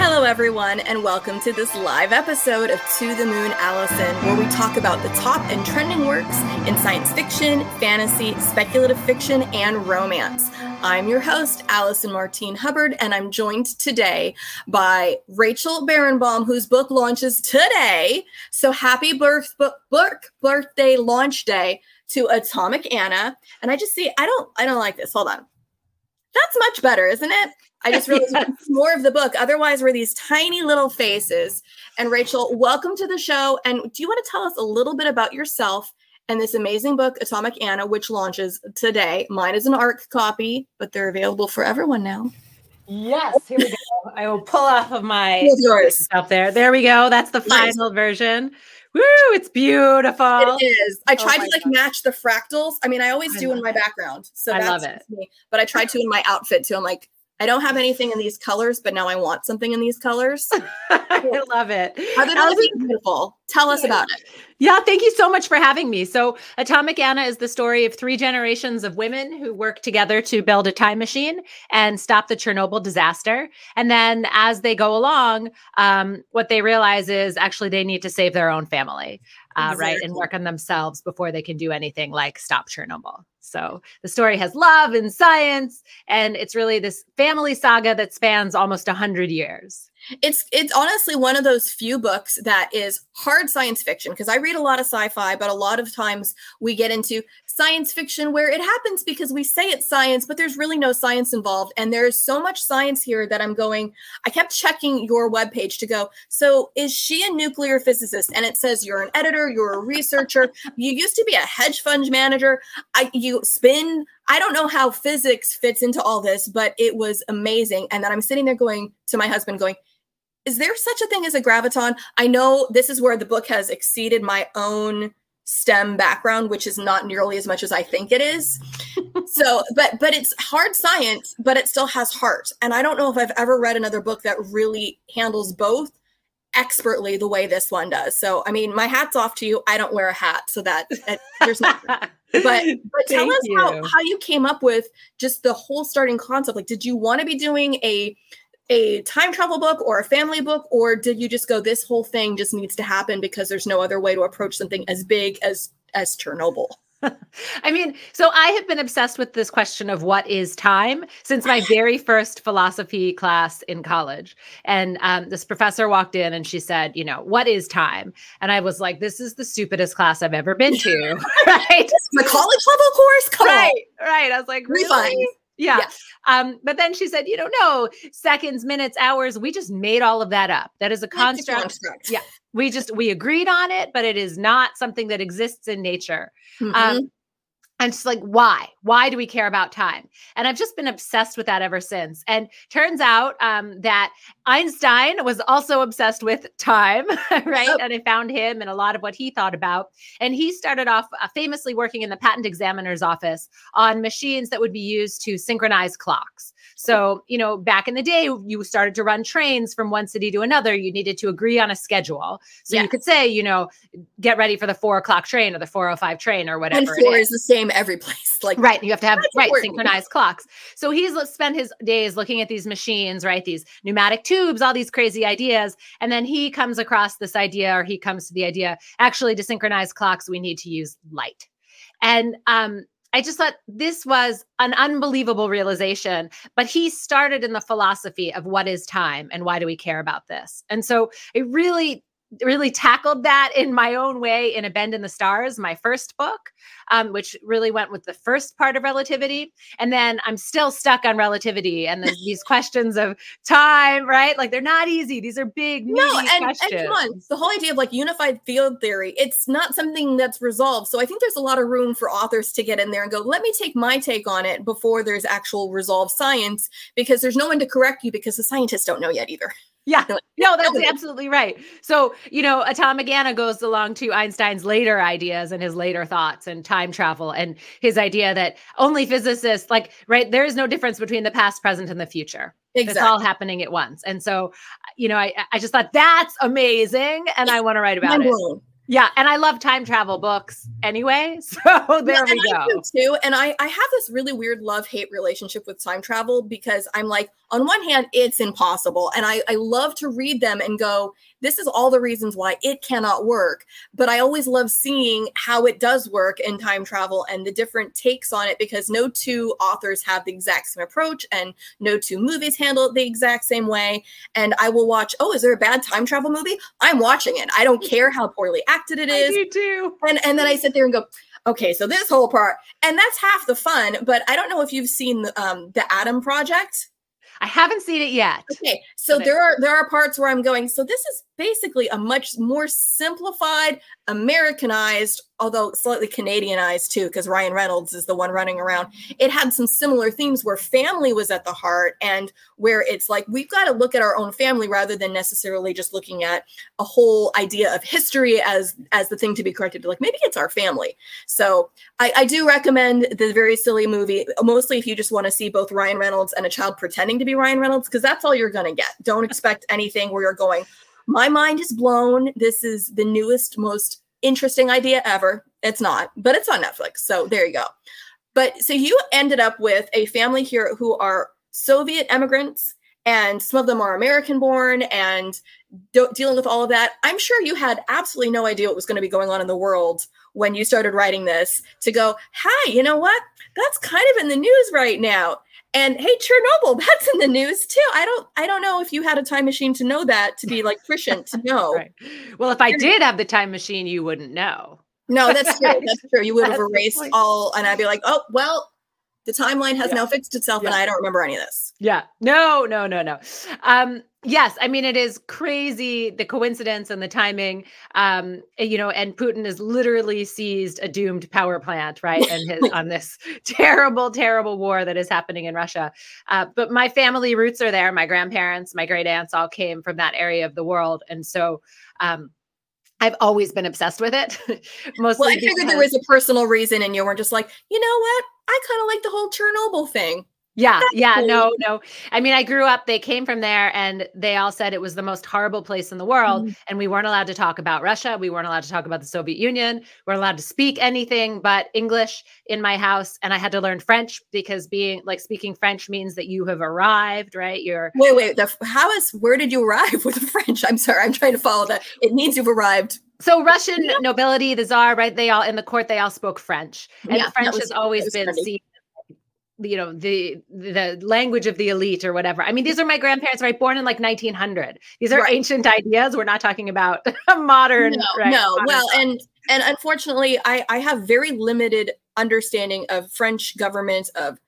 Hello, everyone, and welcome to this live episode of To the Moon Allison, where we talk about the top and trending works in science fiction, fantasy, speculative fiction, and romance. I'm your host, Allison Martine Hubbard, and I'm joined today by Rachel Barenbaum, whose book launches today. So happy birth book, book birthday launch day to Atomic Anna. And I just see, I don't, I don't like this. Hold on. That's much better, isn't it? I just realized yes. more of the book. Otherwise, we're these tiny little faces. And Rachel, welcome to the show. And do you want to tell us a little bit about yourself and this amazing book, Atomic Anna, which launches today? Mine is an ARC copy, but they're available for everyone now. Yes, here we go. I will pull off of my yours up there. There we go. That's the final nice. version. Woo, it's beautiful. It is. I oh tried oh to like God. match the fractals. I mean, I always I do in my it. background. So I love it. Me. But I tried to in my outfit too. I'm like, I don't have anything in these colors, but now I want something in these colors. I love it. Other being beautiful, tell us about it. Yeah, thank you so much for having me. So, Atomic Anna is the story of three generations of women who work together to build a time machine and stop the Chernobyl disaster. And then, as they go along, um, what they realize is actually they need to save their own family, uh, exactly. right, and work on themselves before they can do anything like stop Chernobyl. So the story has love and science, and it's really this family saga that spans almost a hundred years. It's it's honestly one of those few books that is hard science fiction because I read a lot of sci-fi, but a lot of times we get into science fiction where it happens because we say it's science, but there's really no science involved. And there's so much science here that I'm going, I kept checking your webpage to go, so is she a nuclear physicist? And it says you're an editor, you're a researcher, you used to be a hedge fund manager, I you spin. I don't know how physics fits into all this, but it was amazing. And then I'm sitting there going to my husband, going, is there such a thing as a graviton? I know this is where the book has exceeded my own STEM background, which is not nearly as much as I think it is. so, but but it's hard science, but it still has heart. And I don't know if I've ever read another book that really handles both expertly the way this one does. So, I mean, my hat's off to you. I don't wear a hat, so that it, there's not. but but tell us you. how how you came up with just the whole starting concept. Like, did you want to be doing a a time travel book or a family book or did you just go this whole thing just needs to happen because there's no other way to approach something as big as as chernobyl I mean, so I have been obsessed with this question of what is time since my very first philosophy class in college. And um, this professor walked in and she said, You know, what is time? And I was like, This is the stupidest class I've ever been to. right? The college level course? Come right. On. Right. I was like, Really? Yeah. yeah. Um, but then she said, you know, no, seconds, minutes, hours, we just made all of that up. That is a construct. construct. Yeah. We just we agreed on it, but it is not something that exists in nature. Mm-hmm. Um, and it's like, why? Why do we care about time? And I've just been obsessed with that ever since. And turns out um, that Einstein was also obsessed with time, right? And I found him and a lot of what he thought about. And he started off uh, famously working in the patent examiner's office on machines that would be used to synchronize clocks. So, you know, back in the day, you started to run trains from one city to another. You needed to agree on a schedule. So you could say, you know, get ready for the four o'clock train or the 405 train or whatever. And four is. is the same every place. Like, right. You have to have, right, synchronized clocks. So he's spent his days looking at these machines, right? These pneumatic tubes, all these crazy ideas. And then he comes across this idea or he comes to the idea actually to synchronize clocks, we need to use light. And um, I just thought this was an unbelievable realization. But he started in the philosophy of what is time and why do we care about this? And so it really really tackled that in my own way in A Bend in the Stars, my first book, um, which really went with the first part of relativity. And then I'm still stuck on relativity and the, these questions of time, right? Like they're not easy. These are big, no, and, questions. And come on, the whole idea of like unified field theory, it's not something that's resolved. So I think there's a lot of room for authors to get in there and go, let me take my take on it before there's actual resolved science, because there's no one to correct you because the scientists don't know yet either. Yeah. No, that's absolutely right. So, you know, Atomic Anna goes along to Einstein's later ideas and his later thoughts and time travel and his idea that only physicists, like, right, there is no difference between the past, present, and the future. Exactly. It's all happening at once. And so, you know, I, I just thought that's amazing and I want to write about it. Yeah, and I love time travel books anyway. So there yeah, we go. I too. And I, I have this really weird love-hate relationship with time travel because I'm like, on one hand, it's impossible. And I, I love to read them and go, this is all the reasons why it cannot work. But I always love seeing how it does work in time travel and the different takes on it because no two authors have the exact same approach and no two movies handle it the exact same way. And I will watch, oh, is there a bad time travel movie? I'm watching it. I don't care how poorly acted it is. You do. And and then I sit there and go, okay, so this whole part, and that's half the fun. But I don't know if you've seen the, um, the Adam Project. I haven't seen it yet. Okay, so there are there are parts where I'm going. So this is basically a much more simplified, Americanized, although slightly Canadianized too, because Ryan Reynolds is the one running around. It had some similar themes where family was at the heart, and where it's like we've got to look at our own family rather than necessarily just looking at a whole idea of history as as the thing to be corrected. Like maybe it's our family. So I, I do recommend the very silly movie, mostly if you just want to see both Ryan Reynolds and a child pretending to be Ryan Reynolds, because that's all you're gonna get. Don't expect anything where you're going my mind is blown. This is the newest, most interesting idea ever. It's not, but it's on Netflix. So there you go. But so you ended up with a family here who are Soviet immigrants, and some of them are American born and dealing with all of that. I'm sure you had absolutely no idea what was going to be going on in the world when you started writing this to go, hi, you know what? That's kind of in the news right now. And hey, Chernobyl, that's in the news too. I don't I don't know if you had a time machine to know that to be like prescient to know. right. Well, if I did have the time machine, you wouldn't know. No, that's true. That's true. You would have erased all and I'd be like, oh well, the timeline has yeah. now fixed itself yeah. and I don't remember any of this. Yeah. No, no, no, no. Um, yes, I mean it is crazy the coincidence and the timing. Um, you know, and Putin has literally seized a doomed power plant, right? And his on this terrible, terrible war that is happening in Russia. Uh, but my family roots are there. My grandparents, my great aunts all came from that area of the world. And so um I've always been obsessed with it. Mostly well, I figured there was a personal reason, and you weren't just like, you know what? I kind of like the whole Chernobyl thing. Yeah, yeah, no, no. I mean, I grew up, they came from there and they all said it was the most horrible place in the world. Mm-hmm. And we weren't allowed to talk about Russia. We weren't allowed to talk about the Soviet Union. We weren't allowed to speak anything but English in my house. And I had to learn French because being like speaking French means that you have arrived, right? You're wait, wait. The, how is where did you arrive with the French? I'm sorry, I'm trying to follow that. It means you've arrived so Russian nobility, the czar, right? They all in the court, they all spoke French, and yeah, French has always been funny. seen you know the the language of the elite or whatever i mean these are my grandparents right born in like 1900 these are right. ancient ideas we're not talking about modern no, right, no. Modern well stuff. and and unfortunately i i have very limited understanding of french government of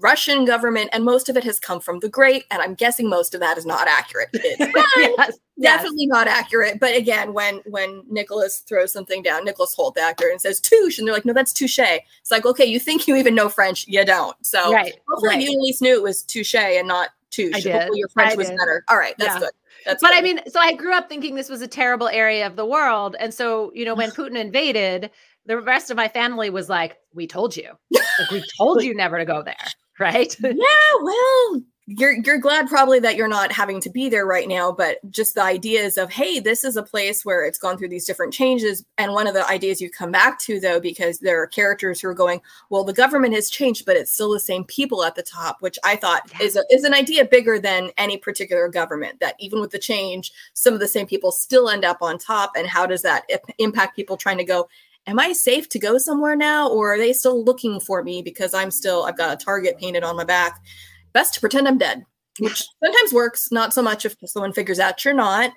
Russian government, and most of it has come from the great, and I'm guessing most of that is not accurate. yes, definitely yes. not accurate. But again, when when Nicholas throws something down, Nicholas Hoult, the actor, and says touche, and they're like, no, that's touche. It's like, okay, you think you even know French, you don't. So right, hopefully right. you at least knew it was touche and not touche. Hopefully your French was better. All right, that's yeah. good. That's but good. I mean, so I grew up thinking this was a terrible area of the world. And so, you know, when Putin invaded, the rest of my family was like, "We told you, like, we told you never to go there." Right? yeah. Well, you're you're glad probably that you're not having to be there right now but just the ideas of hey this is a place where it's gone through these different changes and one of the ideas you come back to though because there are characters who are going well the government has changed but it's still the same people at the top which i thought yeah. is a, is an idea bigger than any particular government that even with the change some of the same people still end up on top and how does that impact people trying to go am I safe to go somewhere now? Or are they still looking for me because I'm still, I've got a target painted on my back? Best to pretend I'm dead, which sometimes works, not so much if someone figures out you're not.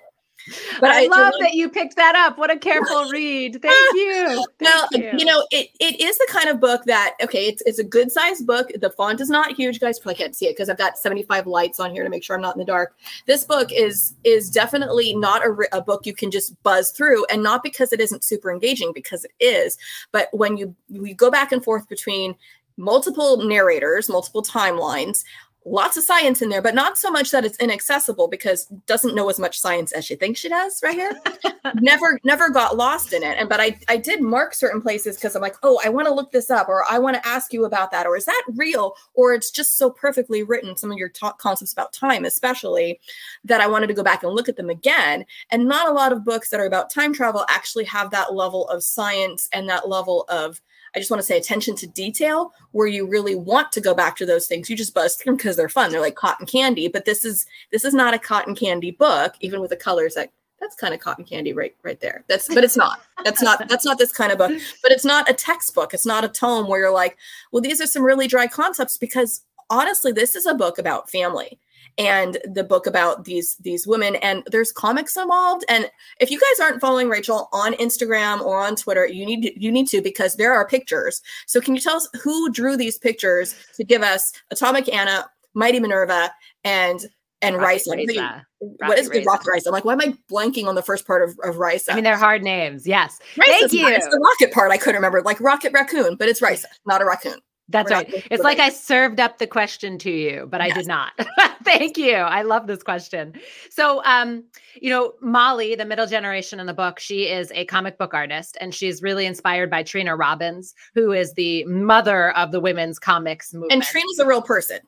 But I, I love that you picked that up. What a careful read. Thank you. Thank you. you know, it, it is the kind of book that, okay, it's, it's a good sized book. The font is not huge. guys probably can't see it because I've got 75 lights on here to make sure I'm not in the dark. This book is is definitely not a, a book you can just buzz through and not because it isn't super engaging because it is. But when you, you go back and forth between multiple narrators, multiple timelines, lots of science in there, but not so much that it's inaccessible because doesn't know as much science as she thinks she does right here. never, never got lost in it. And but I, I did mark certain places because I'm like, oh, I want to look this up, or I want to ask you about that, or is that real, or it's just so perfectly written. Some of your talk concepts about time, especially, that I wanted to go back and look at them again. And not a lot of books that are about time travel actually have that level of science and that level of I just want to say attention to detail where you really want to go back to those things. You just buzz through them because they're fun. They're like cotton candy, but this is this is not a cotton candy book, even with the colors that that's kind of cotton candy right right there. That's but it's not. That's not that's not this kind of book. But it's not a textbook. It's not a tome where you're like, well, these are some really dry concepts because honestly, this is a book about family and the book about these these women and there's comics involved and if you guys aren't following rachel on instagram or on twitter you need to, you need to because there are pictures so can you tell us who drew these pictures to give us atomic anna mighty minerva and and Rice What is the Rocket Risa? I'm like, why am I blanking on the first part of, of Risa? I mean, they're hard names. Yes. Thank you. It's the rocket part I couldn't remember, like Rocket Raccoon, but it's Rice, not a raccoon. That's right. It's like I served up the question to you, but yes. I did not. Thank you. I love this question. So, um, you know, Molly, the middle generation in the book, she is a comic book artist and she's really inspired by Trina Robbins, who is the mother of the women's comics movement. And Trina's a real person.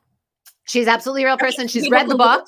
She's absolutely a real person. She's read the book.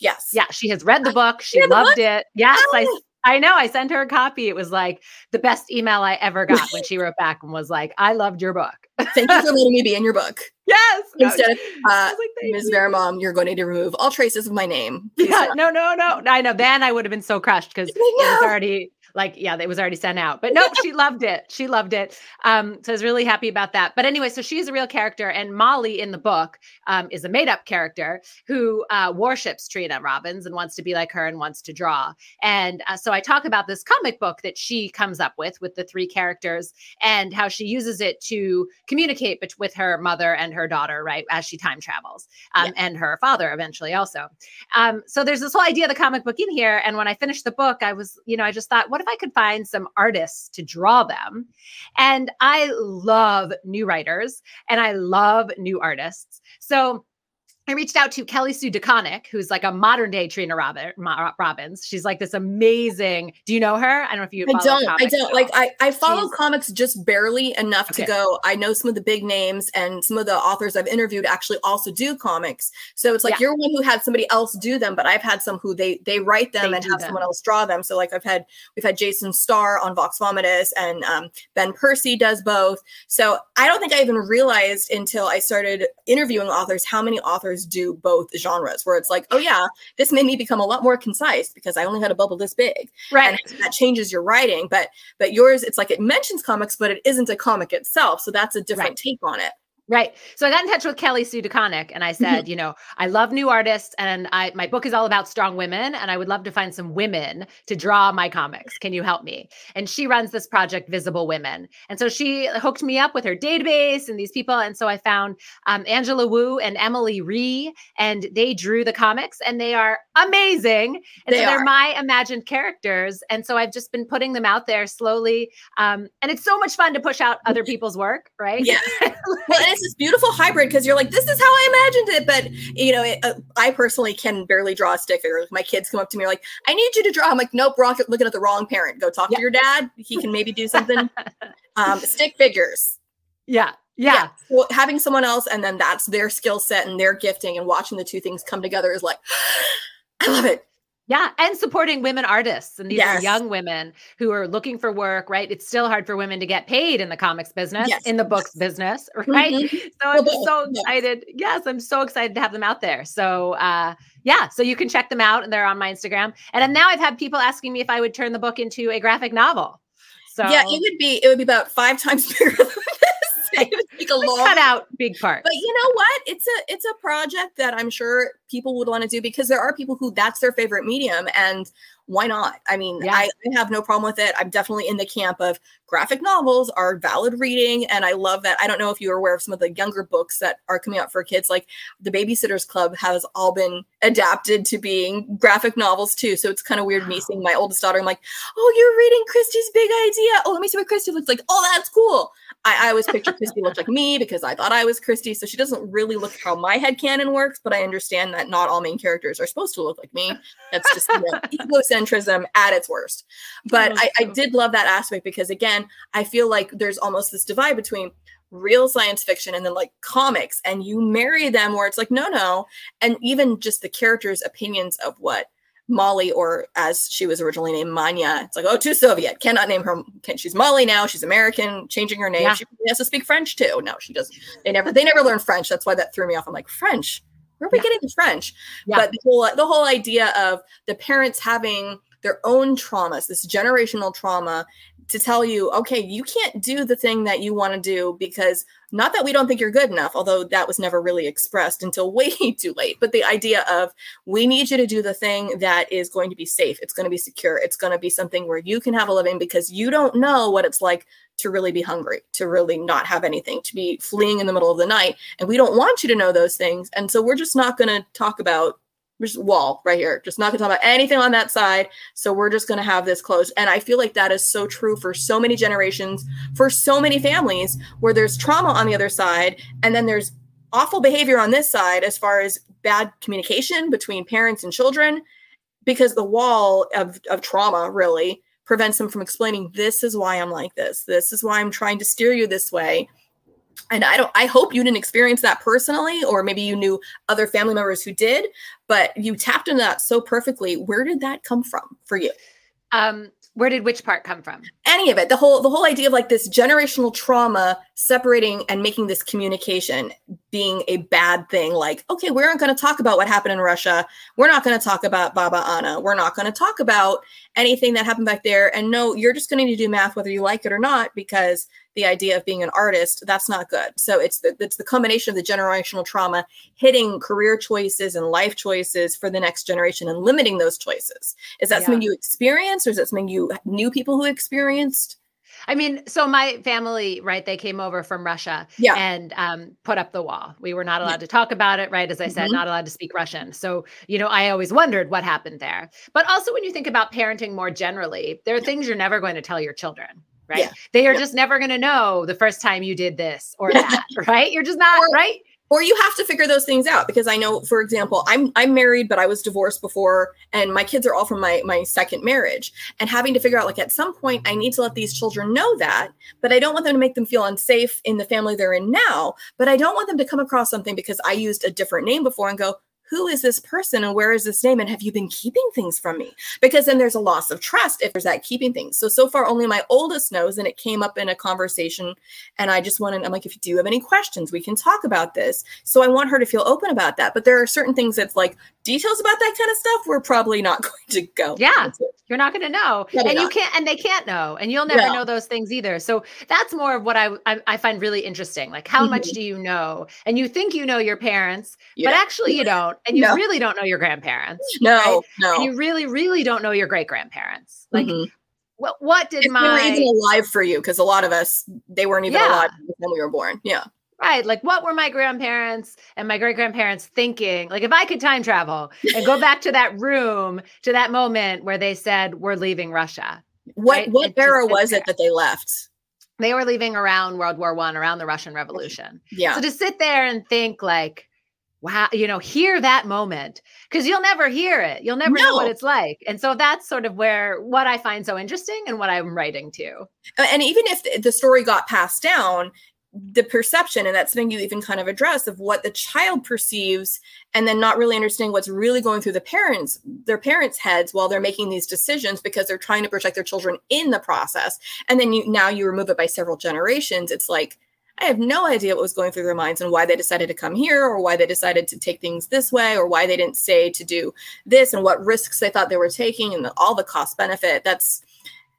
Yes. Yeah, she has read the book. She loved it. Yes, oh. I know. I sent her a copy. It was like the best email I ever got when she wrote back and was like, I loved your book. Thank you for letting me be in your book. Yes. Instead of uh, like, Ms. Barenbaum, you're going to remove all traces of my name. Please yeah. No, no, no. I know. Then I would have been so crushed because it was already like yeah it was already sent out but no she loved it she loved it um so i was really happy about that but anyway so she's a real character and molly in the book um, is a made-up character who uh, worships trina robbins and wants to be like her and wants to draw and uh, so i talk about this comic book that she comes up with with the three characters and how she uses it to communicate with her mother and her daughter right as she time travels um, yeah. and her father eventually also um, so there's this whole idea of the comic book in here and when i finished the book i was you know i just thought what if I could find some artists to draw them? And I love new writers and I love new artists. So I reached out to Kelly Sue DeConnick, who's like a modern day Trina Robin. Robbins. She's like this amazing. Do you know her? I don't know if you. I don't. I don't. Like I, I follow She's, comics just barely enough okay. to go. I know some of the big names and some of the authors I've interviewed actually also do comics. So it's like yeah. you're one who had somebody else do them, but I've had some who they they write them they and have them. someone else draw them. So like I've had we've had Jason Starr on Vox Vomitus and um, Ben Percy does both. So I don't think I even realized until I started interviewing authors how many authors authors do both genres where it's like, oh yeah, this made me become a lot more concise because I only had a bubble this big. Right. And that changes your writing. But but yours, it's like it mentions comics, but it isn't a comic itself. So that's a different right. take on it. Right. So I got in touch with Kelly Sue DeConnick and I mm-hmm. said, you know, I love new artists and I my book is all about strong women and I would love to find some women to draw my comics. Can you help me? And she runs this project Visible Women. And so she hooked me up with her database and these people and so I found um, Angela Wu and Emily Ree and they drew the comics and they are amazing. And they so they're are. my imagined characters and so I've just been putting them out there slowly um, and it's so much fun to push out other people's work, right? Yeah. well, it's this beautiful hybrid because you're like, this is how I imagined it. But you know, it, uh, I personally can barely draw a stick figure. My kids come up to me like, I need you to draw. I'm like, nope, Rocket, looking at the wrong parent. Go talk to your dad. He can maybe do something. um, stick figures. Yeah. Yeah. yeah. Well, having someone else and then that's their skill set and their gifting and watching the two things come together is like, I love it. Yeah, and supporting women artists. And these yes. are young women who are looking for work, right? It's still hard for women to get paid in the comics business, yes. in the books yes. business, right? Mm-hmm. So I'm so excited. Yes, I'm so excited to have them out there. So uh yeah, so you can check them out and they're on my Instagram. And now I've had people asking me if I would turn the book into a graphic novel. So Yeah, it would be it would be about 5 times bigger than take a long cut out big part. But you know what? It's a it's a project that I'm sure people would want to do because there are people who that's their favorite medium. And why not? I mean, yeah. I, I, have no problem with it. I'm definitely in the camp of graphic novels are valid reading. And I love that. I don't know if you're aware of some of the younger books that are coming out for kids, like the Babysitters Club has all been adapted to being graphic novels too. So it's kind of weird me seeing my oldest daughter. I'm like, oh, you're reading Kristy's big idea. Oh, let me see what Kristy looks like. Oh, that's cool. I, I always picture Kristy looked like me because I thought I was Kristy. So she doesn't really look how my head canon works, but I understand that not all main characters are supposed to look like me. That's just you know, egocentrism at its worst. But oh, I, I did love that aspect because again, I feel like there's almost this divide between real science fiction and then like comics and you marry them where it's like no no and even just the characters opinions of what Molly, or as she was originally named, Manya. It's like, oh, too Soviet. Cannot name her. Can, she's Molly now. She's American. Changing her name. Yeah. She has to speak French too. No, she doesn't. They never. They never learn French. That's why that threw me off. I'm like, French. Where are we yeah. getting the French? Yeah. But the whole the whole idea of the parents having their own traumas, this generational trauma, to tell you, okay, you can't do the thing that you want to do because not that we don't think you're good enough, although that was never really expressed until way too late. But the idea of we need you to do the thing that is going to be safe, it's going to be secure, it's going to be something where you can have a living because you don't know what it's like to really be hungry, to really not have anything, to be fleeing in the middle of the night. And we don't want you to know those things. And so we're just not going to talk about just wall right here. Just not gonna talk about anything on that side. So we're just gonna have this closed. And I feel like that is so true for so many generations, for so many families where there's trauma on the other side, and then there's awful behavior on this side as far as bad communication between parents and children, because the wall of, of trauma really prevents them from explaining this is why I'm like this. This is why I'm trying to steer you this way. And i don't i hope you didn't experience that personally or maybe you knew other family members who did but you tapped into that so perfectly. Where did that come from for you? Um where did which part come from? Any of it. The whole the whole idea of like this generational trauma separating and making this communication being a bad thing like okay we aren't going to talk about what happened in russia. We're not going to talk about baba ana we're not going to talk about anything that happened back there. And no you're just going to do math whether you like it or not because the idea of being an artist that's not good so it's the, it's the combination of the generational trauma hitting career choices and life choices for the next generation and limiting those choices is that yeah. something you experienced or is that something you knew people who experienced I mean, so my family, right? They came over from Russia, yeah. and um, put up the wall. We were not allowed yeah. to talk about it, right? As I said, mm-hmm. not allowed to speak Russian. So, you know, I always wondered what happened there. But also, when you think about parenting more generally, there are things you're never going to tell your children, right? Yeah. They are yeah. just never going to know the first time you did this or that, right? You're just not, or, right? Or you have to figure those things out because I know, for example, I'm I'm married, but I was divorced before, and my kids are all from my my second marriage. And having to figure out, like, at some point, I need to let these children know that, but I don't want them to make them feel unsafe in the family they're in now. But I don't want them to come across something because I used a different name before and go, who is this person and where is this name and have you been keeping things from me? Because then there's a loss of trust if there's that keeping things so so far only my oldest knows and it came up in a conversation and i just wanted i'm like if you do have any questions we can talk about this. So i want her to feel open about that but there are certain things that's like details about that kind of stuff we're probably not going to go yeah. you're not going to know. Probably and not. you can't and they can't know and you'll never know those things either. So that's more of what I, I, I find really interesting like how mm-hmm. much do you know? And you think you know your parents yeah. but actually you don't and you no. really don't know your grandparents no right? no and you really really don't know your great grandparents like mm-hmm. what what did if my they were even alive for you because a lot of us they weren't even yeah. alive when we were born yeah Right. Like, what were my grandparents and my great grandparents thinking? Like, if I could time travel and go back to that room, to that moment where they said, we're leaving Russia. What, right? what era was there. it that they left? They were leaving around World War One, around the Russian Revolution. Yeah. So to sit there and think, like, wow, you know, hear that moment because you'll never hear it. You'll never no. know what it's like. And so that's sort of where what I find so interesting and what I'm writing to. And even if the story got passed down, the perception and that's something you even kind of address of what the child perceives and then not really understanding what's really going through the parents their parents heads while they're making these decisions because they're trying to protect their children in the process and then you now you remove it by several generations it's like i have no idea what was going through their minds and why they decided to come here or why they decided to take things this way or why they didn't stay to do this and what risks they thought they were taking and the, all the cost benefit. That's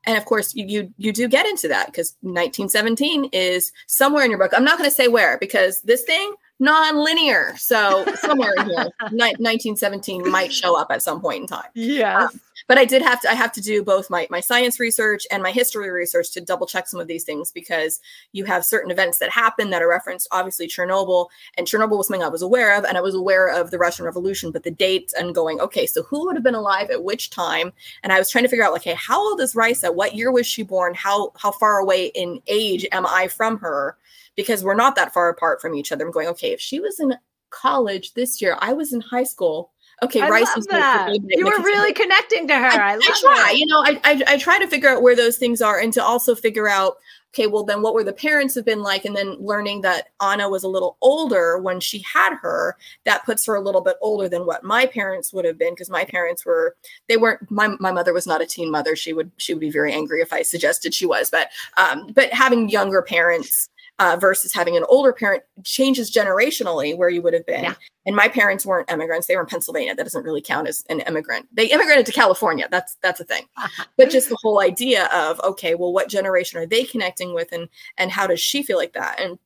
and of course you you, you do get into that because 1917 is somewhere in your book. I'm not going to say where because this thing non-linear. So somewhere in here 1917 might show up at some point in time. Yeah um, but I did have to I have to do both my my science research and my history research to double check some of these things because you have certain events that happen that are referenced obviously Chernobyl and Chernobyl was something I was aware of and I was aware of the Russian Revolution but the dates and going okay so who would have been alive at which time? And I was trying to figure out like hey how old is Risa what year was she born? How how far away in age am I from her? Because we're not that far apart from each other. I'm going okay if she was in college this year I was in high school okay, I Rice is that. You were really connecting to her. I, I, I try, it. you know, I, I, I try to figure out where those things are and to also figure out, okay, well, then what were the parents have been like? And then learning that Anna was a little older when she had her, that puts her a little bit older than what my parents would have been because my parents were, they weren't, my, my mother was not a teen mother. She would, she would be very angry if I suggested she was, but, um, but having younger parents, uh, versus having an older parent changes generationally where you would have been. Yeah. And my parents weren't immigrants; they were in Pennsylvania. That doesn't really count as an immigrant. They immigrated to California. That's that's a thing. Uh-huh. But just the whole idea of okay, well, what generation are they connecting with, and and how does she feel like that? And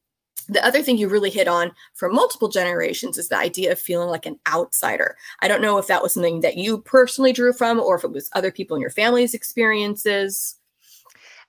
the other thing you really hit on for multiple generations is the idea of feeling like an outsider. I don't know if that was something that you personally drew from or if it was other people in your family's experiences.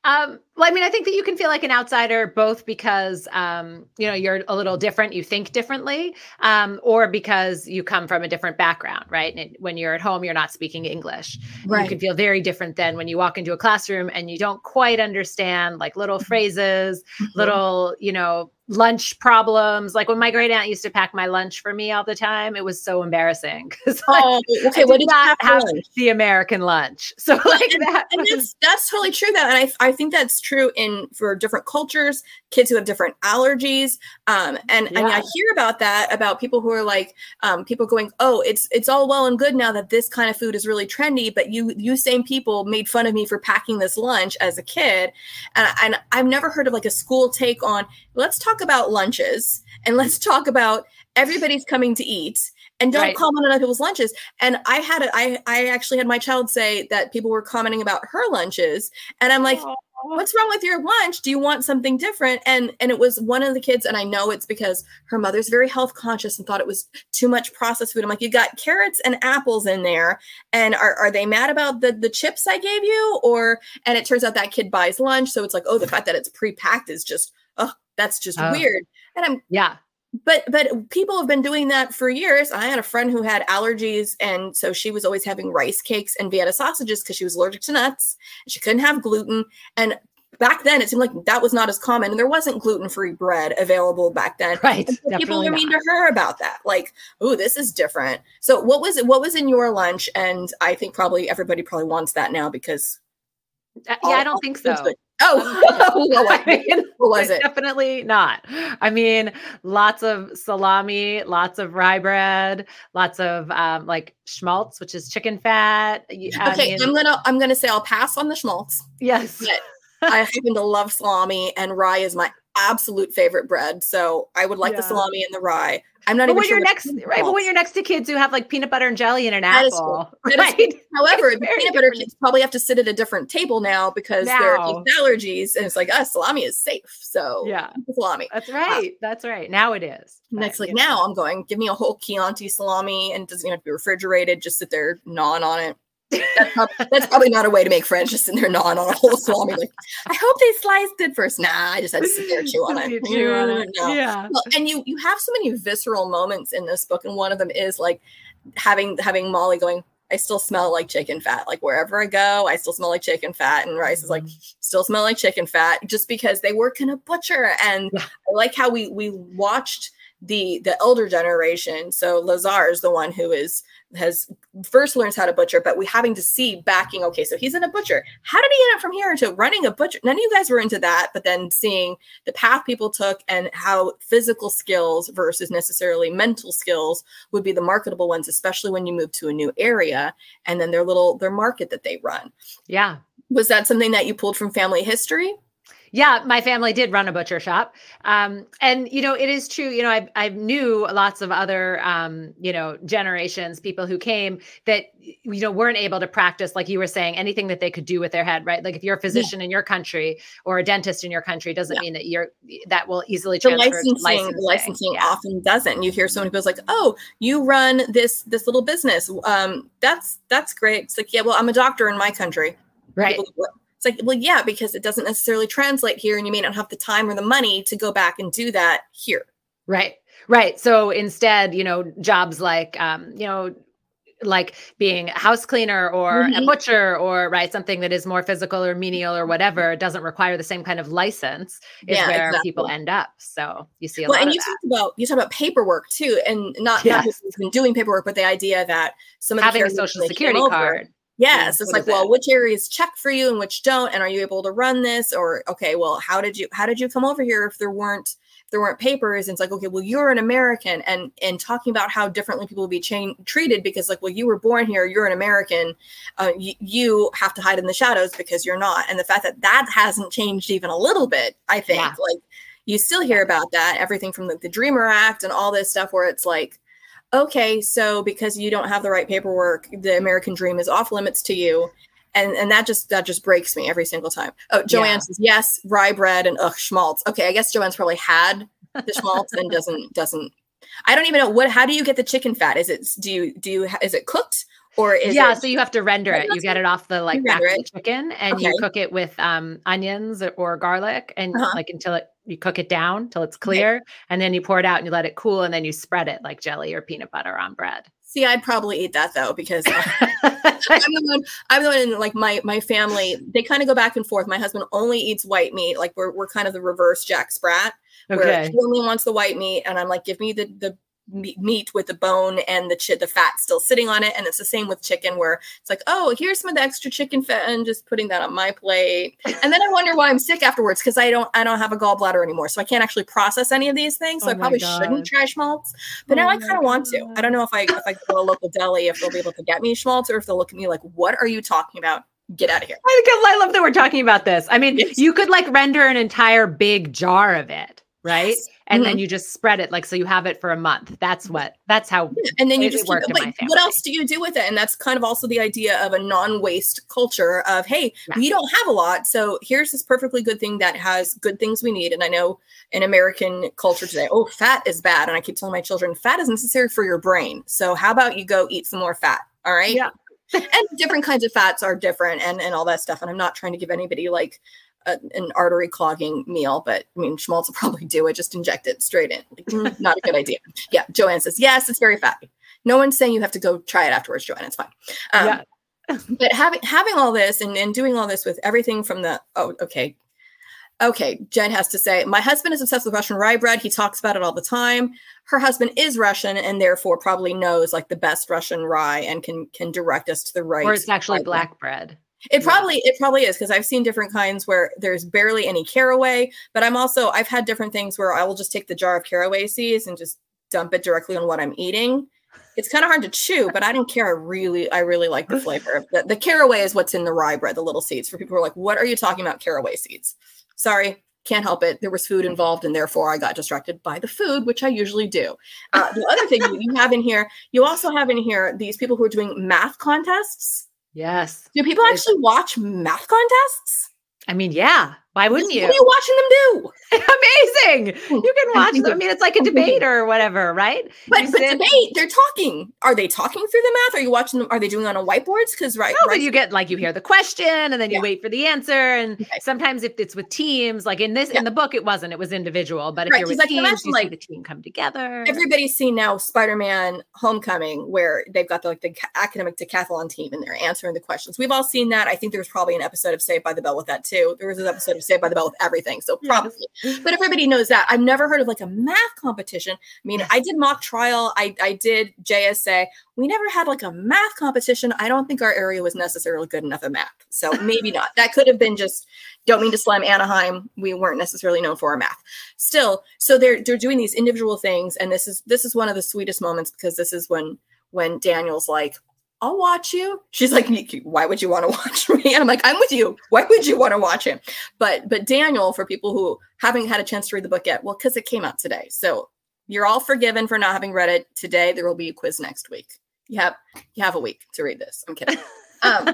Um, well, I mean, I think that you can feel like an outsider both because um, you know you're a little different, you think differently, um, or because you come from a different background, right? And when you're at home, you're not speaking English. Right. You can feel very different than when you walk into a classroom and you don't quite understand like little phrases, mm-hmm. little you know lunch problems. Like when my great aunt used to pack my lunch for me all the time, it was so embarrassing because oh, okay, what did not have lunch? the American lunch. So like and, that, and that's, that's totally true. That and I I think that's true in for different cultures, kids who have different allergies. Um, and yeah. and I hear about that about people who are like um, people going, oh, it's it's all well and good now that this kind of food is really trendy, but you you same people made fun of me for packing this lunch as a kid, and and I've never heard of like a school take on let's talk about lunches and let's talk about everybody's coming to eat and don't right. comment on other people's lunches. And I had it, I I actually had my child say that people were commenting about her lunches. And I'm like, Aww. What's wrong with your lunch? Do you want something different? And and it was one of the kids, and I know it's because her mother's very health conscious and thought it was too much processed food. I'm like, you got carrots and apples in there. And are, are they mad about the the chips I gave you? Or and it turns out that kid buys lunch. So it's like, oh, the fact that it's pre-packed is just oh, that's just oh. weird. And I'm yeah. But but people have been doing that for years. I had a friend who had allergies, and so she was always having rice cakes and Vienna sausages because she was allergic to nuts. She couldn't have gluten, and back then it seemed like that was not as common and there wasn't gluten-free bread available back then. Right. People were mean to her about that. Like oh this is different. So what was it what was in your lunch? And i think probably everybody probably wants that now because uh, yeah i don't think so Oh, I mean, was it? Definitely not. I mean, lots of salami, lots of rye bread, lots of um, like schmaltz, which is chicken fat. okay, I mean, I'm gonna I'm gonna say I'll pass on the schmaltz. Yes, I happen to love salami, and rye is my absolute favorite bread. So I would like yeah. the salami and the rye. I'm not but even when sure you're next, right? But when you're next to kids who have like peanut butter and jelly and an that apple, is, right? However, the peanut butter kids probably have to sit at a different table now because now. they're allergies, and it's like, oh, salami is safe. So yeah, salami. That's right. Uh, That's right. Now it is. Next, like now, I'm going. Give me a whole Chianti salami, and doesn't even have to be refrigerated. Just sit there, gnawing on it that's, probably, that's, probably not a way to make friends. Just sitting there gnawing on a whole salami. Like, I hope they sliced it first. Nah, I just had to sit there chew on it. Chew on it. No. Yeah. Well, and you you have so many visceral moments in this book, and one of them is like having having Molly going. I still smell like chicken fat. Like wherever I go, I still smell like chicken fat. And Risa is like, mm-hmm. still smell like chicken fat, just because they work in a butcher. And yeah. I like how we we watched the the elder generation. So Lazar is the one who is has first learns how to butcher, but we having to see backing. Okay, so he's in a butcher. How did he end up from here to running a butcher? None of you guys were into that, but then seeing the path people took and how physical skills versus necessarily mental skills would be the marketable ones, especially when you move to a new area and then their little their market that they run. Yeah. Was that something that you pulled from family history? Yeah, my family did run a butcher shop. Um, and, you know, it is true. You know, I, I knew lots of other, um, you know, generations, people who came that, you know, weren't able to practice, like you were saying, anything that they could do with their head, right? Like if you're a physician yeah. in your country or a dentist in your country, doesn't yeah. mean that you're, that will easily transfer the licensing, licensing, licensing yeah. often doesn't. You hear someone who goes like, oh, you run this, this little business. Um, that's, that's great. It's like, yeah, well, I'm a doctor in my country. Right. It's like, well, yeah, because it doesn't necessarily translate here, and you may not have the time or the money to go back and do that here. Right. Right. So instead, you know, jobs like, um, you know, like being a house cleaner or mm-hmm. a butcher or right something that is more physical or menial or whatever doesn't require the same kind of license is yeah, where exactly. people end up so you see a lot of people. well, lot and you talk about you talk about paperwork too and not yes. not doing paperwork but the idea that some of having a social security card Yes, it's like, well, which areas check for you and which don't, and are you able to run this? Or okay, well, how did you how did you come over here if there weren't if there weren't papers? And it's like, okay, well, you're an American, and and talking about how differently people will be cha- treated because like, well, you were born here, you're an American, uh, y- you have to hide in the shadows because you're not, and the fact that that hasn't changed even a little bit, I think, yeah. like you still hear about that everything from like the Dreamer Act and all this stuff where it's like okay, so because you don't have the right paperwork, the American dream is off limits to you. And and that just that just breaks me every single time. Oh, Joanne yeah. says yes, rye bread and ugh schmaltz. Okay, I guess Joanne's probably had the schmaltz and doesn't doesn't. I don't even know what. How do you get the chicken fat? Is it do you do you is it cooked or is yeah? It, so you have to render it. You get it off the like back of the chicken and okay. you cook it with um onions or garlic and uh-huh. like until it you cook it down till it's clear okay. and then you pour it out and you let it cool and then you spread it like jelly or peanut butter on bread. See, I'd probably eat that though because uh, I'm the one. I'm the one in like my my family. They kind of go back and forth. My husband only eats white meat. Like we're we're kind of the reverse Jack Sprat. Where okay. he only wants the white meat, and I'm like, give me the the meat with the bone and the the fat still sitting on it and it's the same with chicken where it's like oh here's some of the extra chicken fat and just putting that on my plate and then i wonder why i'm sick afterwards because i don't i don't have a gallbladder anymore so i can't actually process any of these things so oh i probably God. shouldn't try schmaltz but oh now i kind of want to i don't know if i if i go to a local deli if they'll be able to get me schmaltz or if they'll look at me like what are you talking about get out of here. I, I love that we're talking about this. I mean, yes. you could like render an entire big jar of it right? Yes. And mm-hmm. then you just spread it like so you have it for a month. That's what that's how and then you just keep, like, what else do you do with it? And that's kind of also the idea of a non-waste culture of hey, yeah. we don't have a lot, so here's this perfectly good thing that has good things we need. And I know in American culture today, oh, fat is bad, and I keep telling my children, fat is necessary for your brain. So how about you go eat some more fat? All right. Yeah. and different kinds of fats are different and and all that stuff. And I'm not trying to give anybody like a, an artery clogging meal, but I mean, schmaltz will probably do it. Just inject it straight in. Like, mm, not a good idea. Yeah. Joanne says, yes, it's very fatty. No one's saying you have to go try it afterwards, Joanne. It's fine. Um, yeah. but having having all this and, and doing all this with everything from the oh okay okay jen has to say my husband is obsessed with russian rye bread he talks about it all the time her husband is russian and therefore probably knows like the best russian rye and can can direct us to the right or it's actually black bread it probably it probably is because I've seen different kinds where there's barely any caraway, but I'm also I've had different things where I will just take the jar of caraway seeds and just dump it directly on what I'm eating. It's kind of hard to chew, but I don't care. I really I really like the flavor. The, the caraway is what's in the rye bread, the little seeds. For people who are like, what are you talking about caraway seeds? Sorry, can't help it. There was food involved, and therefore I got distracted by the food, which I usually do. Uh, the other thing you have in here, you also have in here these people who are doing math contests Yes. Do people actually watch math contests? I mean, yeah. Why wouldn't you? What are you watching them do? Amazing. You can watch them. I mean, it's like a debate or whatever, right? But, but debate, they're talking. Are they talking through the math? Are you watching them? Are they doing on a whiteboards? Because right, no, right. but you get like you mm-hmm. hear the question and then you yeah. wait for the answer. And okay. sometimes if it's with teams, like in this yeah. in the book, it wasn't. It was individual. But if right, you're with like, teams, you like, the team come together. Everybody's seen now Spider-Man: Homecoming, where they've got the, like the academic decathlon team and they're answering the questions. We've all seen that. I think there was probably an episode of Saved by the Bell with that too. There was an episode of Saved by the Bell with everything. So probably, yes. but everybody knows that. I've never heard of like a math competition. I mean, I did mock trial. I, I did JSA. We never had like a math competition. I don't think our area was necessarily good enough at math. So maybe not. That could have been just, don't mean to slam Anaheim. We weren't necessarily known for our math. Still, so they're they're doing these individual things. And this is this is one of the sweetest moments because this is when when Daniel's like, I'll watch you. She's like, why would you want to watch me? And I'm like, I'm with you. Why would you want to watch him? But but Daniel, for people who haven't had a chance to read the book yet, well, because it came out today. So you're all forgiven for not having read it today. There will be a quiz next week. You have you have a week to read this. I'm kidding. Um,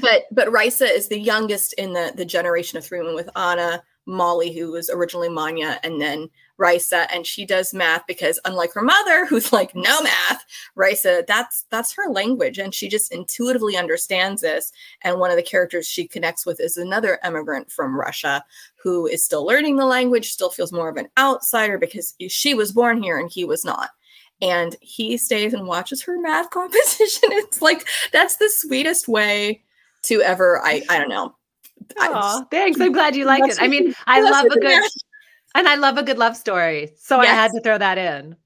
but but Risa is the youngest in the the generation of three women with Anna, Molly, who was originally Manya, and then Risa, and she does math because unlike her mother, who's like no math, Risa, that's that's her language, and she just intuitively understands this. And one of the characters she connects with is another immigrant from Russia who is still learning the language, still feels more of an outsider because she was born here and he was not. And he stays and watches her math competition. It's like that's the sweetest way to ever. I I don't know. Oh, thanks. I'm glad you like it. I mean, I love a good and I love a good love story. So yes. I had to throw that in.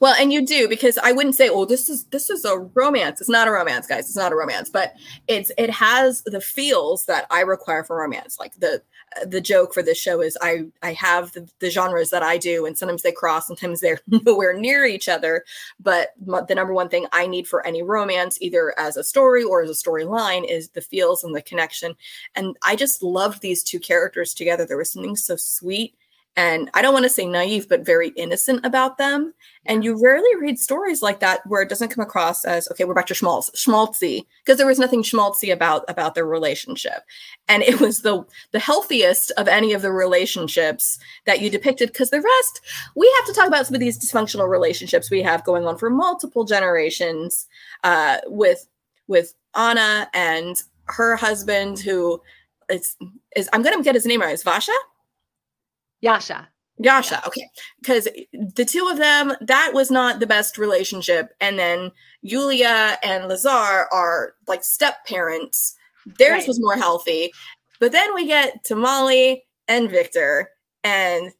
Well, and you do because I wouldn't say, "Oh, this is this is a romance." It's not a romance, guys. It's not a romance, but it's it has the feels that I require for romance. Like the the joke for this show is I I have the, the genres that I do, and sometimes they cross, sometimes they're nowhere near each other. But the number one thing I need for any romance, either as a story or as a storyline, is the feels and the connection. And I just loved these two characters together. There was something so sweet and I don't want to say naive, but very innocent about them. And you rarely read stories like that where it doesn't come across as okay, we're back to schmaltz, schmaltzy, because there was nothing schmaltzy about about their relationship, and it was the the healthiest of any of the relationships that you depicted. Because the rest, we have to talk about some of these dysfunctional relationships we have going on for multiple generations uh, with with Anna and her husband, who is is I'm going to get his name right. Is Vasha? Yasha. Yasha, okay. Because the two of them, that was not the best relationship. And then Yulia and Lazar are like step parents. Theirs right. was more healthy. But then we get to Molly and Victor. And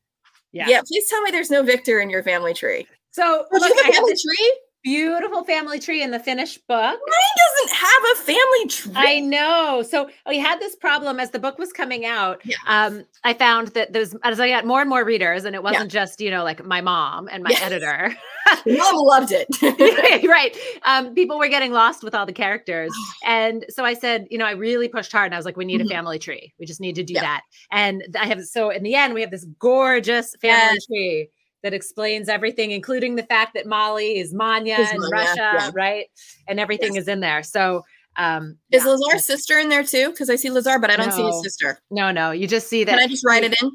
yeah. yeah, please tell me there's no Victor in your family tree. So, look, you have a family tree? Beautiful family tree in the finished book. Mine doesn't have a family tree. I know. So we had this problem as the book was coming out. Yeah. Um, I found that there's as I got more and more readers, and it wasn't yeah. just you know like my mom and my yes. editor. mom loved it. right. Um, people were getting lost with all the characters, and so I said, you know, I really pushed hard, and I was like, we need mm-hmm. a family tree. We just need to do yeah. that. And I have so in the end, we have this gorgeous family yes. tree that explains everything, including the fact that Molly is Manya in Russia, yeah. right? And everything yes. is in there. So um is yeah. Lazar's sister in there too? Because I see Lazar, but I don't no. see his sister. No, no. You just see that. Can I just write it in?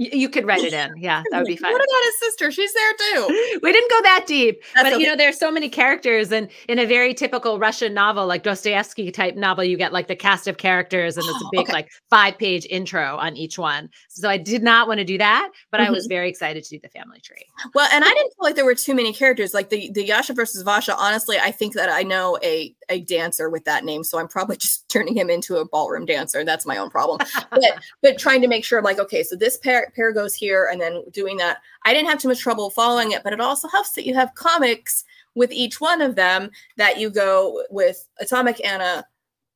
You, could write it in. Yeah, that would be fine. What about his sister? She's there too. we didn't go that deep, That's but okay. you know, there's so many characters, and in a very typical Russian novel, like Dostoevsky type novel, you get like the cast of characters, and it's a big okay. like five page intro on each one. So I did not want to do that, but mm-hmm. I was mm-hmm. very excited to do the family tree. Well, and I didn't feel like there were too many characters. Like the the Yasha versus Vasha. Honestly, I think that I know a a dancer with that name, so I'm probably just turning him into a ballroom dancer. That's my own problem. but but trying to make sure, I'm like, okay, so this pair pair goes here and then doing that. I didn't have too much trouble following it, but it also helps that you have comics with each one of them that you go with Atomic Anna,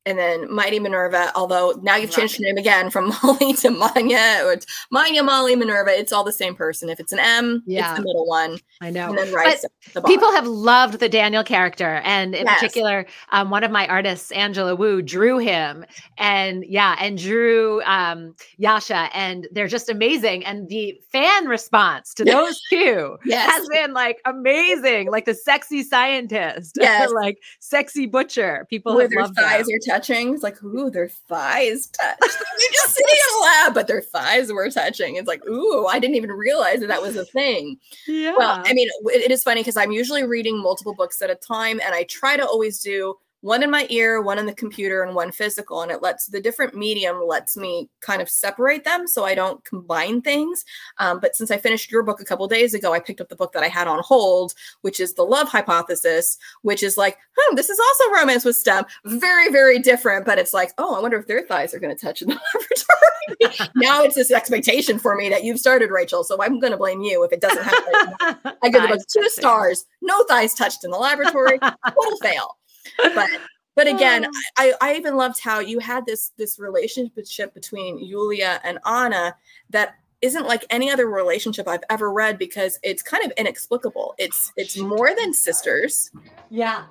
and then Mighty Minerva. Although now you've changed your name again from Molly to Manya, or it's Manya, Molly, Minerva. It's all the same person. If it's an M, yeah. it's the middle one. I know. And then Risa the people have loved the Daniel character, and in yes. particular, um, one of my artists, Angela Wu, drew him, and yeah, and drew um, Yasha, and they're just amazing. And the fan response to those two yes. has been like amazing, like the sexy scientist, yes. like sexy butcher. People Where have loved thighs them touching. It's like, ooh, their thighs touch. They're just sitting in a lab, but their thighs were touching. It's like, ooh, I didn't even realize that that was a thing. Yeah. Well, I mean, it, it is funny because I'm usually reading multiple books at a time, and I try to always do one in my ear, one in the computer, and one physical. And it lets the different medium lets me kind of separate them so I don't combine things. Um, but since I finished your book a couple days ago, I picked up the book that I had on hold, which is The Love Hypothesis, which is like, hmm, this is also romance with STEM. Very, very different. But it's like, oh, I wonder if their thighs are going to touch in the laboratory. now it's this expectation for me that you've started, Rachel. So I'm going to blame you if it doesn't happen. I give the book two stars, no thighs touched in the laboratory. Total fail but but again, oh. I, I even loved how you had this this relationship between Yulia and Anna that isn't like any other relationship I've ever read because it's kind of inexplicable. It's it's more than sisters. Yeah.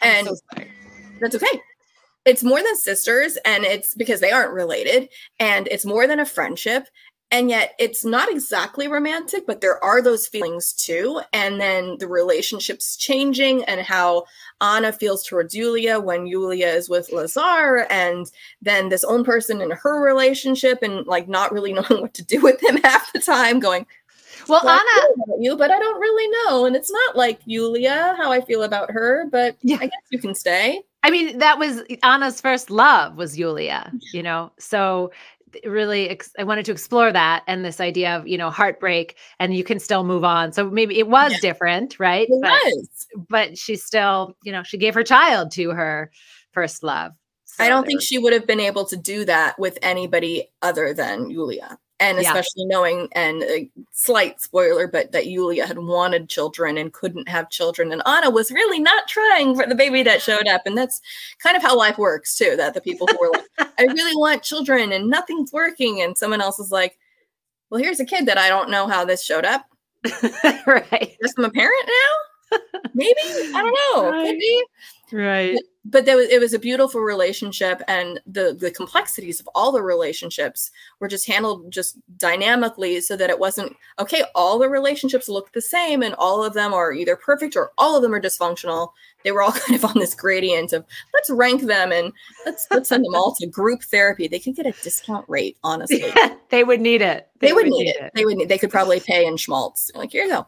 And so that's okay. It's more than sisters, and it's because they aren't related, and it's more than a friendship. And yet, it's not exactly romantic, but there are those feelings too. And then the relationships changing, and how Anna feels towards Yulia when Yulia is with Lazar, and then this own person in her relationship, and like not really knowing what to do with him half the time, going, well, well Anna, you, but I don't really know. And it's not like Yulia, how I feel about her, but yeah. I guess you can stay. I mean, that was Anna's first love was Yulia, you know. So really ex- I wanted to explore that and this idea of, you know, heartbreak and you can still move on. So maybe it was yeah. different, right? It but, was. but she still, you know, she gave her child to her first love. So I don't think was- she would have been able to do that with anybody other than Yulia and especially yeah. knowing and a slight spoiler but that Yulia had wanted children and couldn't have children and Anna was really not trying for the baby that showed up and that's kind of how life works too that the people who were like I really want children and nothing's working and someone else is like well here's a kid that I don't know how this showed up. Right. Just I'm a parent now? Maybe? I don't know. Right. could be right. But, there was it was a beautiful relationship and the the complexities of all the relationships were just handled just dynamically so that it wasn't okay all the relationships look the same and all of them are either perfect or all of them are dysfunctional. They were all kind of on this gradient of let's rank them and let's let's send them all to group therapy. They could get a discount rate honestly. Yeah, they would need it. They, they would, would, need, it. it. they would need they could probably pay in schmaltz. Like here you go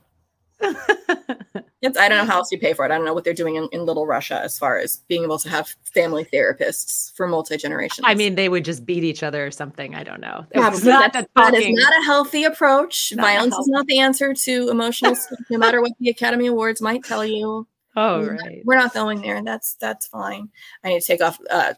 it's, I don't know how else you pay for it. I don't know what they're doing in, in Little Russia as far as being able to have family therapists for multi generations. I mean, they would just beat each other or something. I don't know. Probably. Not that, that is not a healthy approach. Not Violence is not the answer to emotional, no matter what the Academy Awards might tell you. Oh, we're right. Not, we're not going there. That's that's fine. I need to take off uh,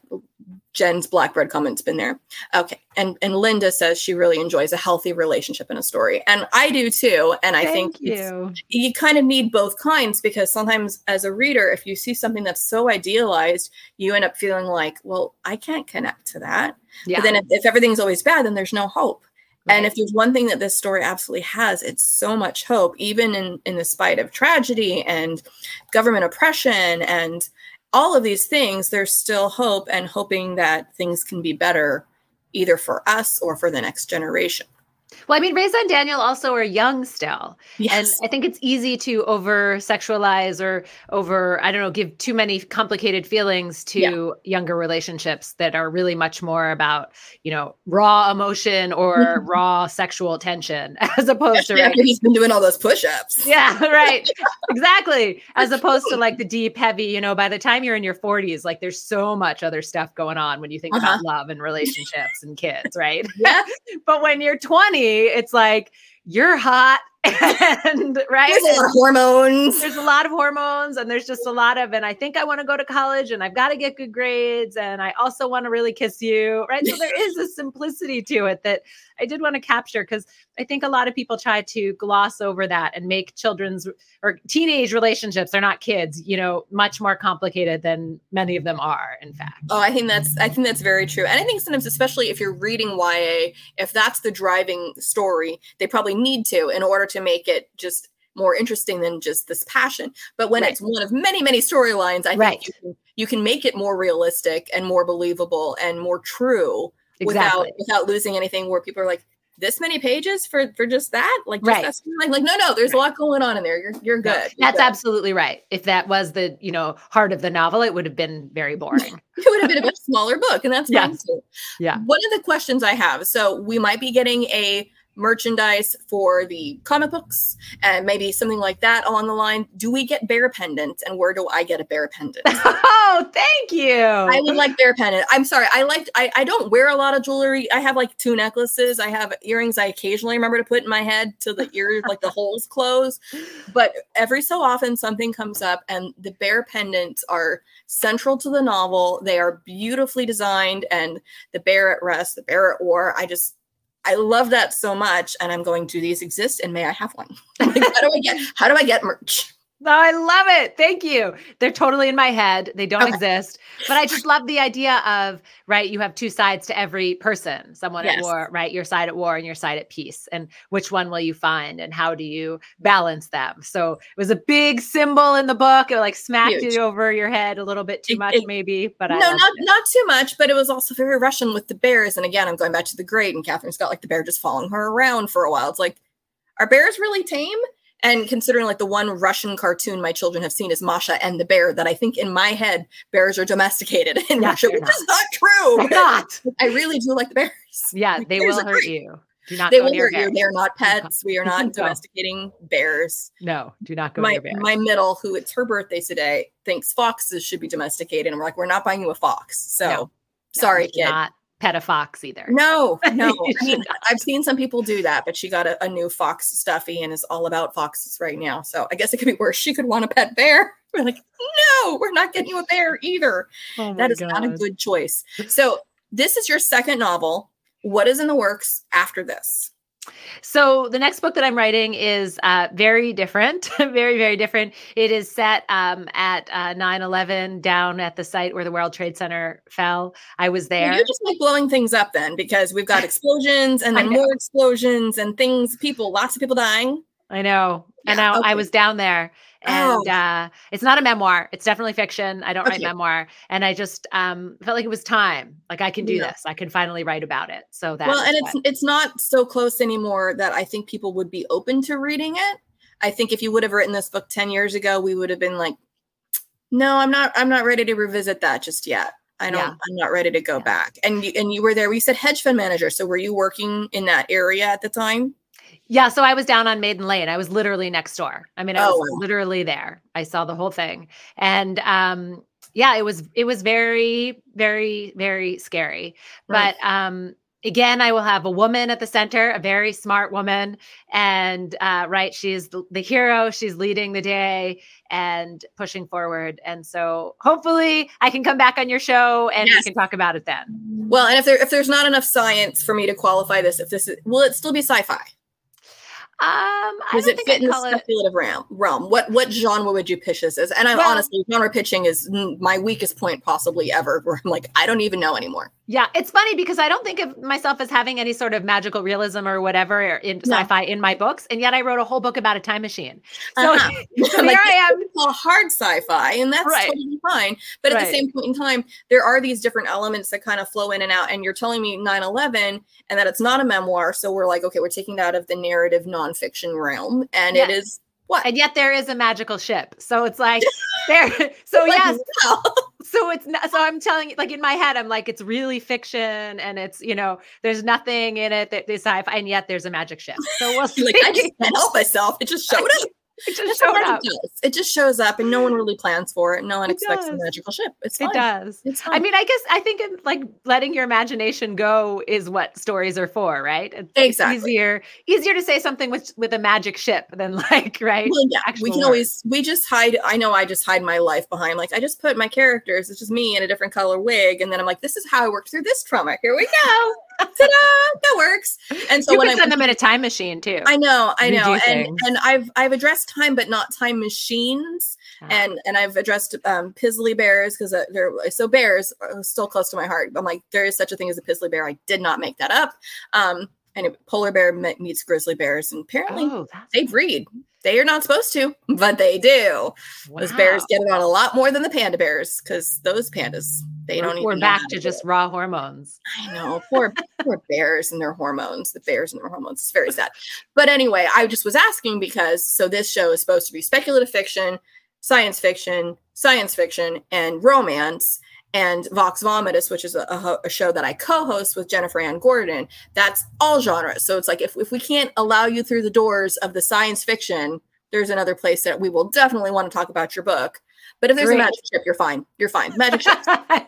Jen's blackbird comment's been there. Okay. And and Linda says she really enjoys a healthy relationship in a story. And I do too. And I Thank think you. you kind of need both kinds because sometimes as a reader, if you see something that's so idealized, you end up feeling like, well, I can't connect to that. Yeah. But then if, if everything's always bad, then there's no hope. Right. And if there's one thing that this story absolutely has, it's so much hope, even in in the spite of tragedy and government oppression and all of these things, there's still hope and hoping that things can be better either for us or for the next generation. Well, I mean, Risa and Daniel also are young still. Yes. And I think it's easy to over sexualize or over, I don't know, give too many complicated feelings to yeah. younger relationships that are really much more about, you know, raw emotion or raw sexual tension as opposed to. Yeah, right, he's been doing all those push ups. Yeah, right. exactly. As opposed to like the deep, heavy, you know, by the time you're in your 40s, like there's so much other stuff going on when you think uh-huh. about love and relationships and kids, right? Yeah. but when you're 20, it's like you're hot and right? There's a lot of hormones. There's a lot of hormones and there's just a lot of and i think i want to go to college and i've got to get good grades and i also want to really kiss you right? So there is a simplicity to it that i did want to capture because i think a lot of people try to gloss over that and make children's or teenage relationships they're not kids you know much more complicated than many of them are in fact. Oh i think that's i think that's very true. And i think sometimes especially if you're reading ya if that's the driving story they probably need to in order to make it just more interesting than just this passion. But when right. it's one of many, many storylines, I right. think you can, you can, make it more realistic and more believable and more true exactly. without without losing anything where people are like, this many pages for for just that like just right like, like no no there's right. a lot going on in there you're you're good no, that's good. absolutely right if that was the you know heart of the novel it would have been very boring it would have been a much smaller book and that's yeah. fine too yeah one of the questions i have so we might be getting a merchandise for the comic books and maybe something like that along the line. Do we get bear pendants and where do I get a bear pendant? oh, thank you. I would like bear pendant. I'm sorry. I like I, I don't wear a lot of jewelry. I have like two necklaces. I have earrings I occasionally remember to put in my head till the ears like the holes close. But every so often something comes up and the bear pendants are central to the novel. They are beautifully designed and the bear at rest, the bear at war. I just I love that so much, and I'm going, do these exist? And may I have one? how do I get how do I get merch? I love it. Thank you. They're totally in my head. They don't okay. exist. But I just love the idea of, right, you have two sides to every person someone yes. at war, right? Your side at war and your side at peace. And which one will you find and how do you balance them? So it was a big symbol in the book. It like smacked Huge. you over your head a little bit too much, it, maybe. But no, not, it. not too much. But it was also very Russian with the bears. And again, I'm going back to the great, and Catherine's got like the bear just following her around for a while. It's like, are bears really tame? And considering like the one Russian cartoon my children have seen is Masha and the bear, that I think in my head bears are domesticated in Russia, which not. is not true. They're not. I really do like the bears. Yeah, they will hurt great. you. Do not they will hurt you. They are not pets. We are not no. domesticating bears. No, do not go my, near bears. My middle, who it's her birthday today, thinks foxes should be domesticated. And we're like, we're not buying you a fox. So no. sorry, no, kid. Not pet a fox either. No, no. I mean, I've seen some people do that, but she got a, a, new fox stuffy and is all about foxes right now. So I guess it could be worse. She could want a pet bear. We're like, no, we're not getting you a bear either. Oh that is God. not a good choice. So this is your second novel. What is in the works after this? So the next book that I'm writing is uh, very different, very very different. It is set um, at uh, 9/11 down at the site where the World Trade Center fell. I was there. Well, you're just like blowing things up then, because we've got explosions and then more explosions and things. People, lots of people dying. I know, yeah, and I, okay. I was down there and oh. uh, it's not a memoir it's definitely fiction i don't okay. write memoir and i just um, felt like it was time like i can do yeah. this i can finally write about it so that well and it's it's not so close anymore that i think people would be open to reading it i think if you would have written this book 10 years ago we would have been like no i'm not i'm not ready to revisit that just yet I don't. Yeah. I'm not ready to go yeah. back. And you, and you were there. We said hedge fund manager. So were you working in that area at the time? Yeah, so I was down on Maiden Lane. I was literally next door. I mean, I oh, was wow. literally there. I saw the whole thing. And um yeah, it was it was very very very scary. Right. But um again i will have a woman at the center a very smart woman and uh, right she's the, the, hero she's leading the day and pushing forward and so hopefully i can come back on your show and yes. we can talk about it then well and if there if there's not enough science for me to qualify this if this is will it still be sci-fi um, Does it fit in the speculative it... realm? Realm. What what genre would you pitch this as? And I'm well, honestly, genre pitching is my weakest point possibly ever. Where I'm like, I don't even know anymore. Yeah, it's funny because I don't think of myself as having any sort of magical realism or whatever in no. sci-fi in my books, and yet I wrote a whole book about a time machine. So, uh-huh. so like, here I am. Called hard sci-fi, and that's right. totally fine. But at right. the same point in time, there are these different elements that kind of flow in and out. And you're telling me 9/11, and that it's not a memoir. So we're like, okay, we're taking that out of the narrative nonfiction realm, and yes. it is what? And yet there is a magical ship. So it's like there. So like, yes. So it's not, so I'm telling you, like in my head, I'm like, it's really fiction and it's, you know, there's nothing in it that is sci-fi, and yet there's a magic ship. So we'll see. like I just can't help myself. It just showed up. It just showed up. It, it just shows up, and no one really plans for it. No one it expects does. a magical ship. It's fine. it does. It's fine. I mean, I guess I think like letting your imagination go is what stories are for, right? It's exactly. Easier, easier to say something with with a magic ship than like right. Well, yeah, we can always we just hide. I know I just hide my life behind like I just put my characters. It's just me in a different color wig, and then I'm like, this is how I worked through this trauma. Here we go. Ta-da! That works. And so you when I send them in a time machine too. I know, I know, and and I've I've addressed time, but not time machines, and and I've addressed um, Pizzly bears because uh, they're so bears are still close to my heart. I'm like, there is such a thing as a Pizzly bear. I did not make that up. Um, and polar bear meets grizzly bears, and apparently oh, they breed. They are not supposed to, but they do. Wow. Those bears get it on a lot more than the panda bears because those pandas they we're, don't. We're back to just raw hormones. I know, poor poor bears and their hormones. The bears and their hormones. It's very sad. But anyway, I just was asking because so this show is supposed to be speculative fiction, science fiction, science fiction, and romance and Vox Vomitus, which is a, a, show that I co-host with Jennifer Anne Gordon, that's all genres. So it's like if, if we can't allow you through the doors of the science fiction, there's another place that we will definitely want to talk about your book. But if there's Great. a magic ship, you're fine. You're fine. Magic ship.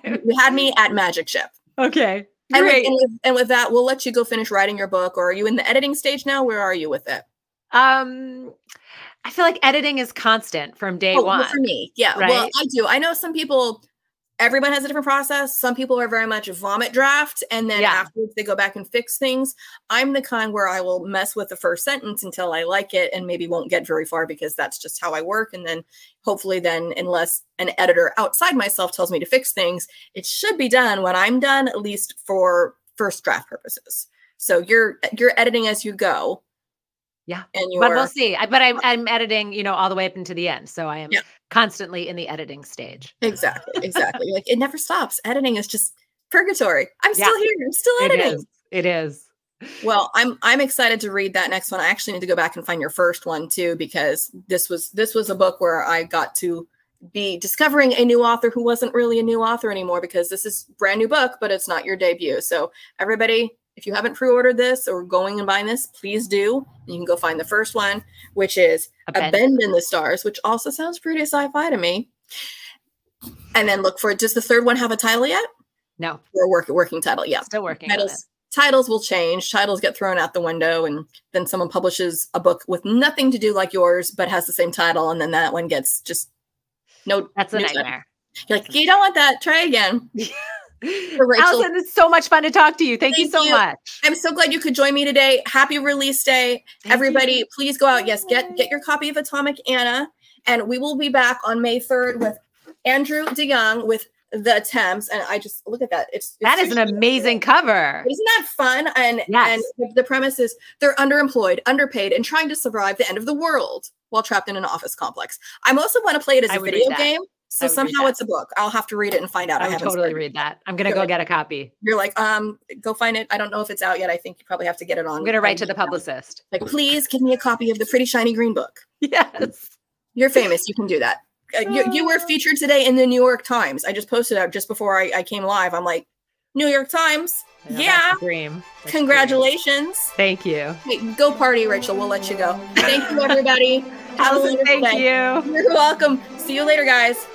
you had me at magic ship. Okay. And with, and, with, and with that, we'll let you go finish writing your book. Or are you in the editing stage now? Where are you with it? Um, I feel like editing is constant from day oh, one. for me, yeah. Right? Well, I do. I know some people everyone has a different process. Some people are very much vomit draft and then yeah. afterwards they go back and fix things. I'm the kind where I will mess with the first sentence until I like it and maybe won't get very far because that's just how I work. And then hopefully then unless an editor outside myself tells me to fix things, it should be done when I'm done, at least for first draft purposes. So you're you're editing as you go. Yeah. And you but we'll see. But I'm I'm editing, you know, all the way up into the end. So I am yeah. Constantly in the editing stage. Exactly. Exactly. like it never stops. Editing is just purgatory. I'm yeah. still here. I'm still editing. It is. It is. Well, I'm I'm excited to read that next one. I actually need to go back and find your first one too, because this was this was a book where I got to be discovering a new author who wasn't really a new author anymore because this is brand new book, but it's not your debut. So everybody if you haven't pre-ordered this or going and buying this, please do. You can go find the first one, which is A Bend, a Bend in the Stars, which also sounds pretty sci-fi to me. And then look for it. Does the third one have a title yet? No. Or work, working title. Yeah. Still working. Titles, titles will change. Titles get thrown out the window, and then someone publishes a book with nothing to do like yours, but has the same title, and then that one gets just no. That's a nightmare. Title. You're like, you don't want that. Try again. Allison, it's so much fun to talk to you. Thank, Thank you so you. much. I'm so glad you could join me today. Happy release day. Thank Everybody, you. please go out. Yes, get get your copy of Atomic Anna. And we will be back on May 3rd with Andrew DeYoung with the Temps and i just look at that it's, it's that is an amazing cover isn't that fun and yes. and the premise is they're underemployed underpaid and trying to survive the end of the world while trapped in an office complex i'm also want to play it as a video game so somehow it's a book. I'll have to read it and find out. I, I totally started. read that. I'm gonna go get a copy. You're like, um, go find it. I don't know if it's out yet. I think you probably have to get it on. I'm gonna write to the publicist. Like, please give me a copy of the Pretty Shiny Green Book. Yes, you're famous. You can do that. Uh, you, you were featured today in the New York Times. I just posted out just before I, I came live. I'm like, New York Times. Yeah, yeah. dream. That's Congratulations. Dream. Thank you. Wait, go party, Rachel. We'll let you go. Thank you, everybody. Allison, thank day. you. You're welcome. See you later, guys.